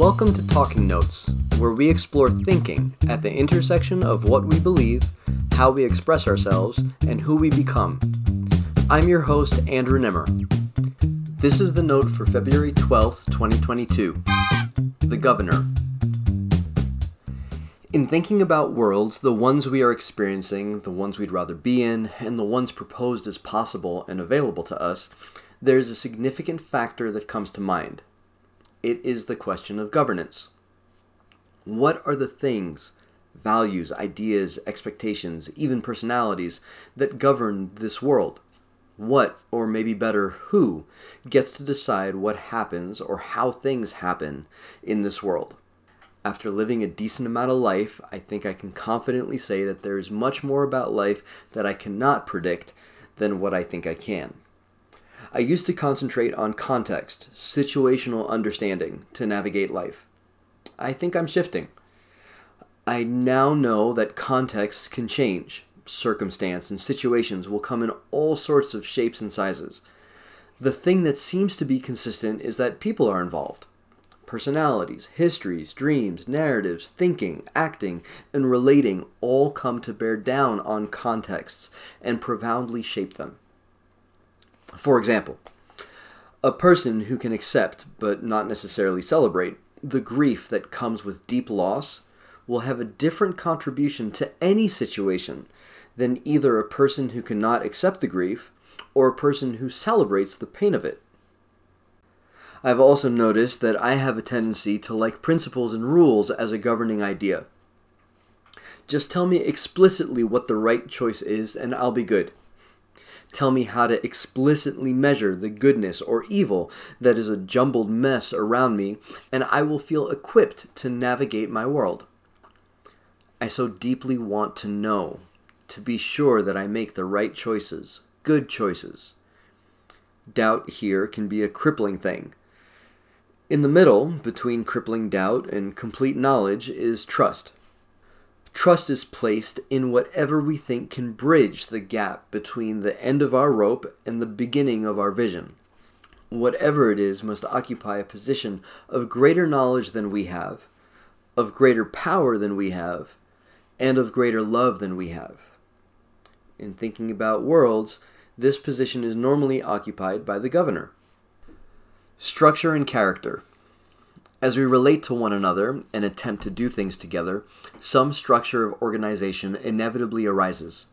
Welcome to Talking Notes, where we explore thinking at the intersection of what we believe, how we express ourselves, and who we become. I'm your host, Andrew Nemr. This is the note for February 12th, 2022. The Governor. In thinking about worlds, the ones we are experiencing, the ones we'd rather be in, and the ones proposed as possible and available to us, there is a significant factor that comes to mind it is the question of governance. What are the things, values, ideas, expectations, even personalities that govern this world? What, or maybe better, who, gets to decide what happens or how things happen in this world? After living a decent amount of life, I think I can confidently say that there is much more about life that I cannot predict than what I think I can. I used to concentrate on context, situational understanding to navigate life. I think I'm shifting. I now know that contexts can change. Circumstance and situations will come in all sorts of shapes and sizes. The thing that seems to be consistent is that people are involved. Personalities, histories, dreams, narratives, thinking, acting, and relating all come to bear down on contexts and profoundly shape them. For example, a person who can accept, but not necessarily celebrate, the grief that comes with deep loss will have a different contribution to any situation than either a person who cannot accept the grief or a person who celebrates the pain of it. I've also noticed that I have a tendency to like principles and rules as a governing idea. Just tell me explicitly what the right choice is, and I'll be good tell me how to explicitly measure the goodness or evil that is a jumbled mess around me, and I will feel equipped to navigate my world. I so deeply want to know, to be sure that I make the right choices, good choices. Doubt here can be a crippling thing. In the middle, between crippling doubt and complete knowledge, is trust. Trust is placed in whatever we think can bridge the gap between the end of our rope and the beginning of our vision. Whatever it is must occupy a position of greater knowledge than we have, of greater power than we have, and of greater love than we have. In thinking about worlds, this position is normally occupied by the governor. Structure and character. As we relate to one another and attempt to do things together, some structure of organization inevitably arises.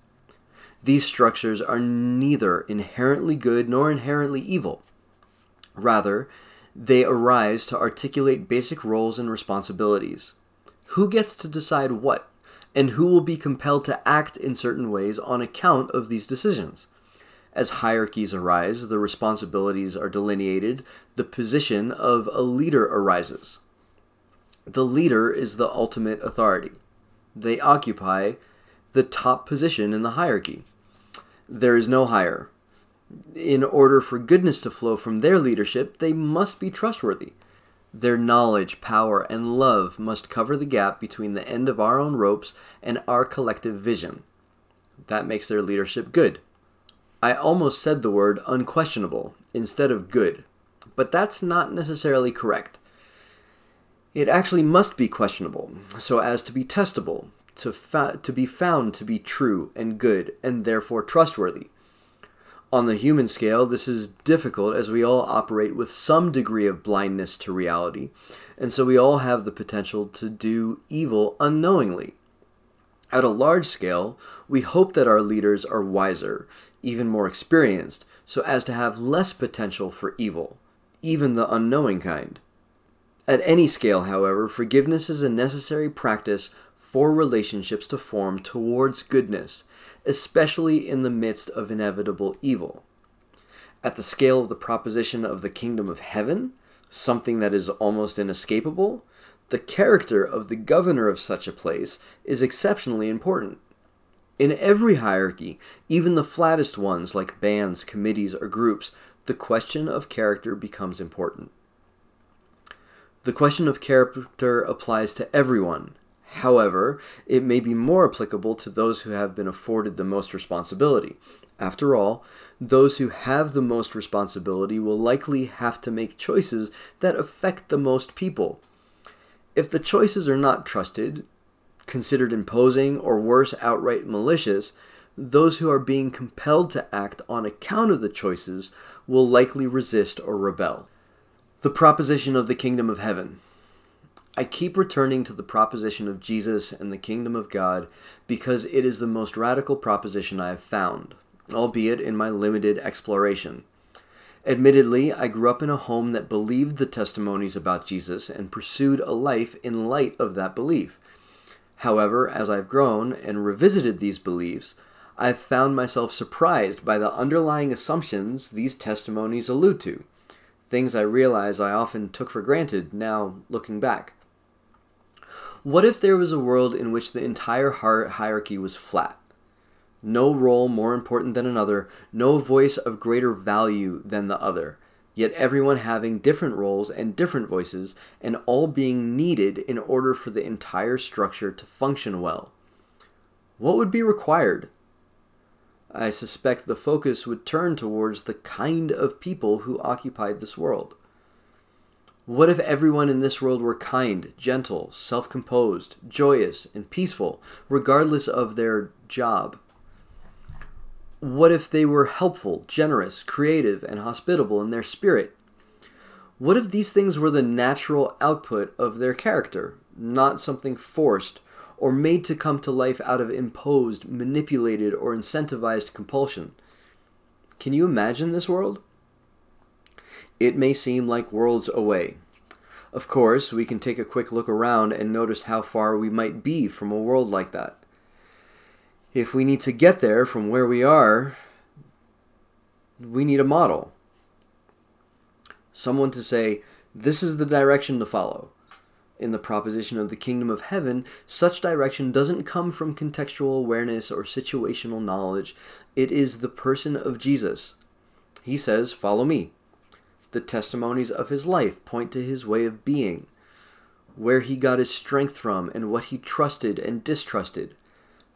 These structures are neither inherently good nor inherently evil. Rather, they arise to articulate basic roles and responsibilities. Who gets to decide what, and who will be compelled to act in certain ways on account of these decisions? As hierarchies arise, the responsibilities are delineated, the position of a leader arises. The leader is the ultimate authority. They occupy the top position in the hierarchy. There is no higher. In order for goodness to flow from their leadership, they must be trustworthy. Their knowledge, power, and love must cover the gap between the end of our own ropes and our collective vision. That makes their leadership good. I almost said the word unquestionable instead of good, but that's not necessarily correct. It actually must be questionable, so as to be testable, to, fa- to be found to be true and good, and therefore trustworthy. On the human scale, this is difficult as we all operate with some degree of blindness to reality, and so we all have the potential to do evil unknowingly. At a large scale, we hope that our leaders are wiser, even more experienced, so as to have less potential for evil, even the unknowing kind. At any scale, however, forgiveness is a necessary practice for relationships to form towards goodness, especially in the midst of inevitable evil. At the scale of the proposition of the kingdom of heaven, something that is almost inescapable, the character of the governor of such a place is exceptionally important. In every hierarchy, even the flattest ones like bands, committees, or groups, the question of character becomes important. The question of character applies to everyone. However, it may be more applicable to those who have been afforded the most responsibility. After all, those who have the most responsibility will likely have to make choices that affect the most people. If the choices are not trusted, considered imposing, or worse, outright malicious, those who are being compelled to act on account of the choices will likely resist or rebel. The proposition of the kingdom of heaven. I keep returning to the proposition of Jesus and the kingdom of God because it is the most radical proposition I have found, albeit in my limited exploration. Admittedly, I grew up in a home that believed the testimonies about Jesus and pursued a life in light of that belief. However, as I've grown and revisited these beliefs, I've found myself surprised by the underlying assumptions these testimonies allude to, things I realize I often took for granted now looking back. What if there was a world in which the entire hierarchy was flat? No role more important than another, no voice of greater value than the other, yet everyone having different roles and different voices, and all being needed in order for the entire structure to function well. What would be required? I suspect the focus would turn towards the kind of people who occupied this world. What if everyone in this world were kind, gentle, self composed, joyous, and peaceful, regardless of their job? What if they were helpful, generous, creative, and hospitable in their spirit? What if these things were the natural output of their character, not something forced or made to come to life out of imposed, manipulated, or incentivized compulsion? Can you imagine this world? It may seem like worlds away. Of course, we can take a quick look around and notice how far we might be from a world like that if we need to get there from where we are, we need a model. Someone to say, this is the direction to follow. In the proposition of the kingdom of heaven, such direction doesn't come from contextual awareness or situational knowledge. It is the person of Jesus. He says, Follow me. The testimonies of his life point to his way of being, where he got his strength from, and what he trusted and distrusted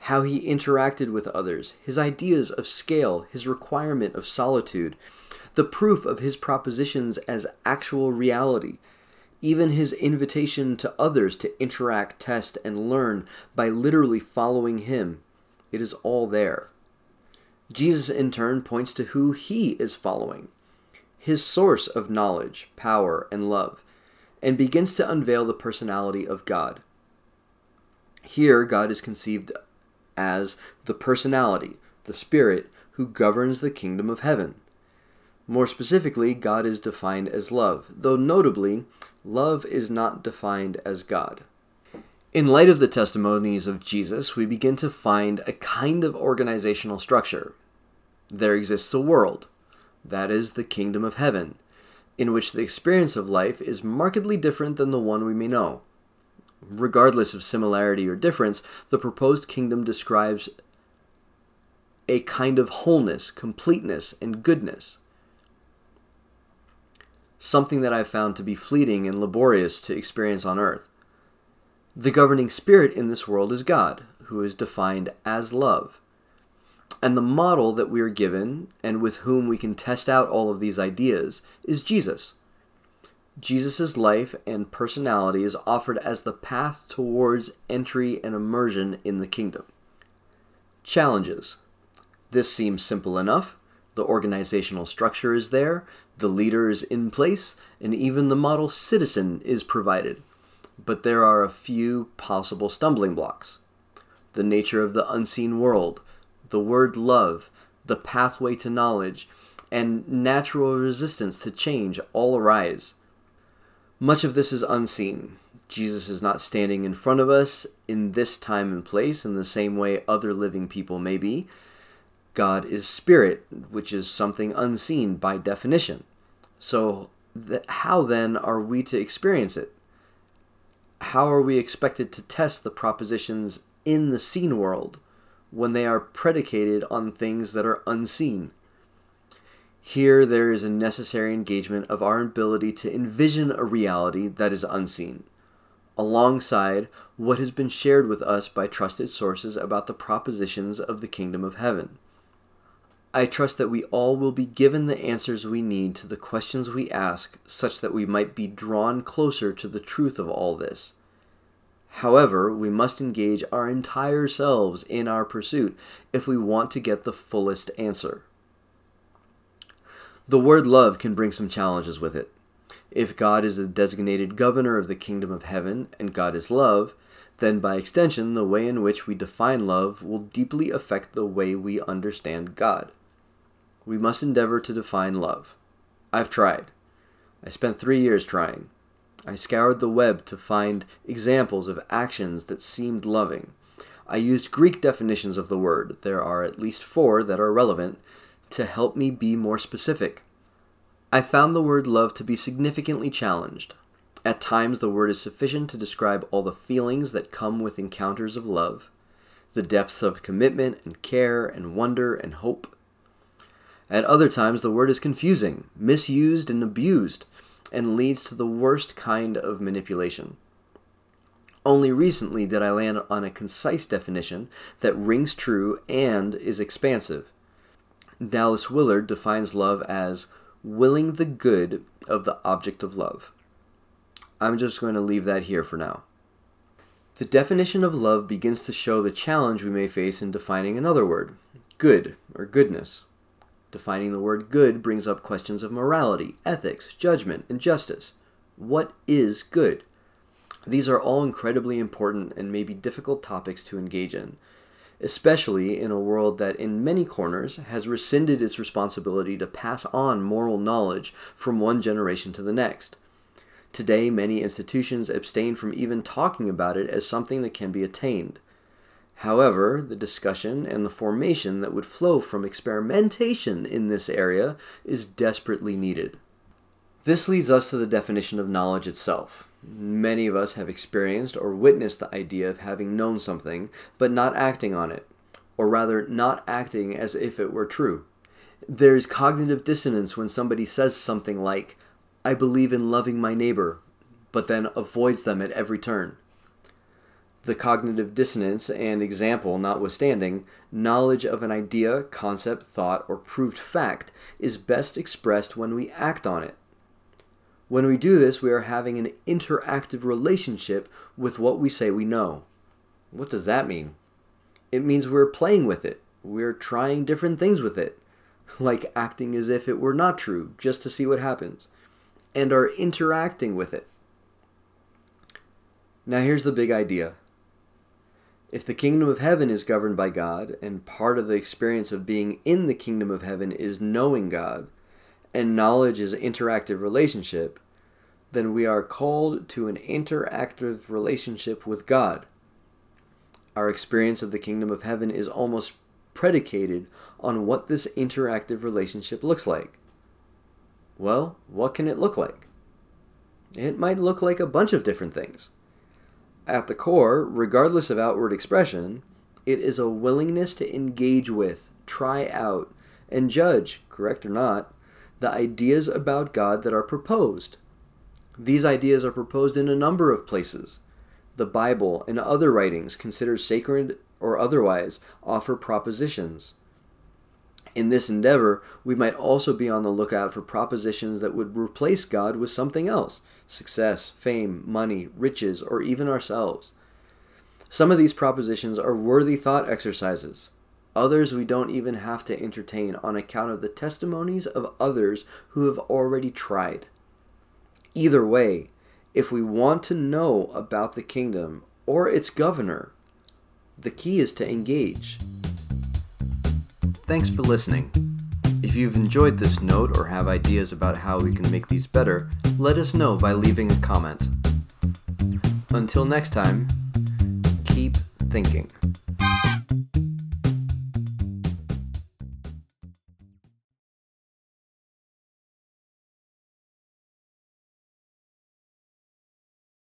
how he interacted with others, his ideas of scale, his requirement of solitude, the proof of his propositions as actual reality, even his invitation to others to interact, test, and learn by literally following him. It is all there. Jesus, in turn, points to who he is following, his source of knowledge, power, and love, and begins to unveil the personality of God. Here, God is conceived as the personality, the spirit, who governs the kingdom of heaven. More specifically, God is defined as love, though notably, love is not defined as God. In light of the testimonies of Jesus, we begin to find a kind of organizational structure. There exists a world, that is, the kingdom of heaven, in which the experience of life is markedly different than the one we may know. Regardless of similarity or difference, the proposed kingdom describes a kind of wholeness, completeness, and goodness. Something that I've found to be fleeting and laborious to experience on earth. The governing spirit in this world is God, who is defined as love. And the model that we are given, and with whom we can test out all of these ideas, is Jesus. Jesus' life and personality is offered as the path towards entry and immersion in the kingdom. Challenges. This seems simple enough. The organizational structure is there, the leader is in place, and even the model citizen is provided. But there are a few possible stumbling blocks. The nature of the unseen world, the word love, the pathway to knowledge, and natural resistance to change all arise. Much of this is unseen. Jesus is not standing in front of us in this time and place in the same way other living people may be. God is spirit, which is something unseen by definition. So, th- how then are we to experience it? How are we expected to test the propositions in the seen world when they are predicated on things that are unseen? Here, there is a necessary engagement of our ability to envision a reality that is unseen, alongside what has been shared with us by trusted sources about the propositions of the kingdom of heaven. I trust that we all will be given the answers we need to the questions we ask, such that we might be drawn closer to the truth of all this. However, we must engage our entire selves in our pursuit if we want to get the fullest answer. The word love can bring some challenges with it. If God is the designated governor of the kingdom of heaven and God is love, then by extension, the way in which we define love will deeply affect the way we understand God. We must endeavor to define love. I've tried. I spent three years trying. I scoured the web to find examples of actions that seemed loving. I used Greek definitions of the word, there are at least four that are relevant, to help me be more specific. I found the word love to be significantly challenged. At times, the word is sufficient to describe all the feelings that come with encounters of love, the depths of commitment and care and wonder and hope. At other times, the word is confusing, misused, and abused, and leads to the worst kind of manipulation. Only recently did I land on a concise definition that rings true and is expansive. Dallas Willard defines love as willing the good of the object of love. I'm just going to leave that here for now. The definition of love begins to show the challenge we may face in defining another word good or goodness. Defining the word good brings up questions of morality, ethics, judgment, and justice. What is good? These are all incredibly important and may be difficult topics to engage in, especially in a world that, in many corners, has rescinded its responsibility to pass on moral knowledge from one generation to the next. Today, many institutions abstain from even talking about it as something that can be attained. However, the discussion and the formation that would flow from experimentation in this area is desperately needed. This leads us to the definition of knowledge itself. Many of us have experienced or witnessed the idea of having known something, but not acting on it, or rather, not acting as if it were true. There's cognitive dissonance when somebody says something like, I believe in loving my neighbor, but then avoids them at every turn. The cognitive dissonance and example notwithstanding, knowledge of an idea, concept, thought, or proved fact is best expressed when we act on it. When we do this, we are having an interactive relationship with what we say we know. What does that mean? It means we're playing with it. We're trying different things with it, like acting as if it were not true, just to see what happens, and are interacting with it. Now, here's the big idea if the kingdom of heaven is governed by God, and part of the experience of being in the kingdom of heaven is knowing God, and knowledge is an interactive relationship, then we are called to an interactive relationship with God. Our experience of the kingdom of heaven is almost predicated on what this interactive relationship looks like. Well, what can it look like? It might look like a bunch of different things. At the core, regardless of outward expression, it is a willingness to engage with, try out, and judge, correct or not, the ideas about God that are proposed. These ideas are proposed in a number of places. The Bible and other writings considered sacred or otherwise offer propositions. In this endeavor, we might also be on the lookout for propositions that would replace God with something else success, fame, money, riches, or even ourselves. Some of these propositions are worthy thought exercises. Others we don't even have to entertain on account of the testimonies of others who have already tried. Either way, if we want to know about the kingdom or its governor, the key is to engage. Thanks for listening. If you've enjoyed this note or have ideas about how we can make these better, let us know by leaving a comment. Until next time, keep thinking.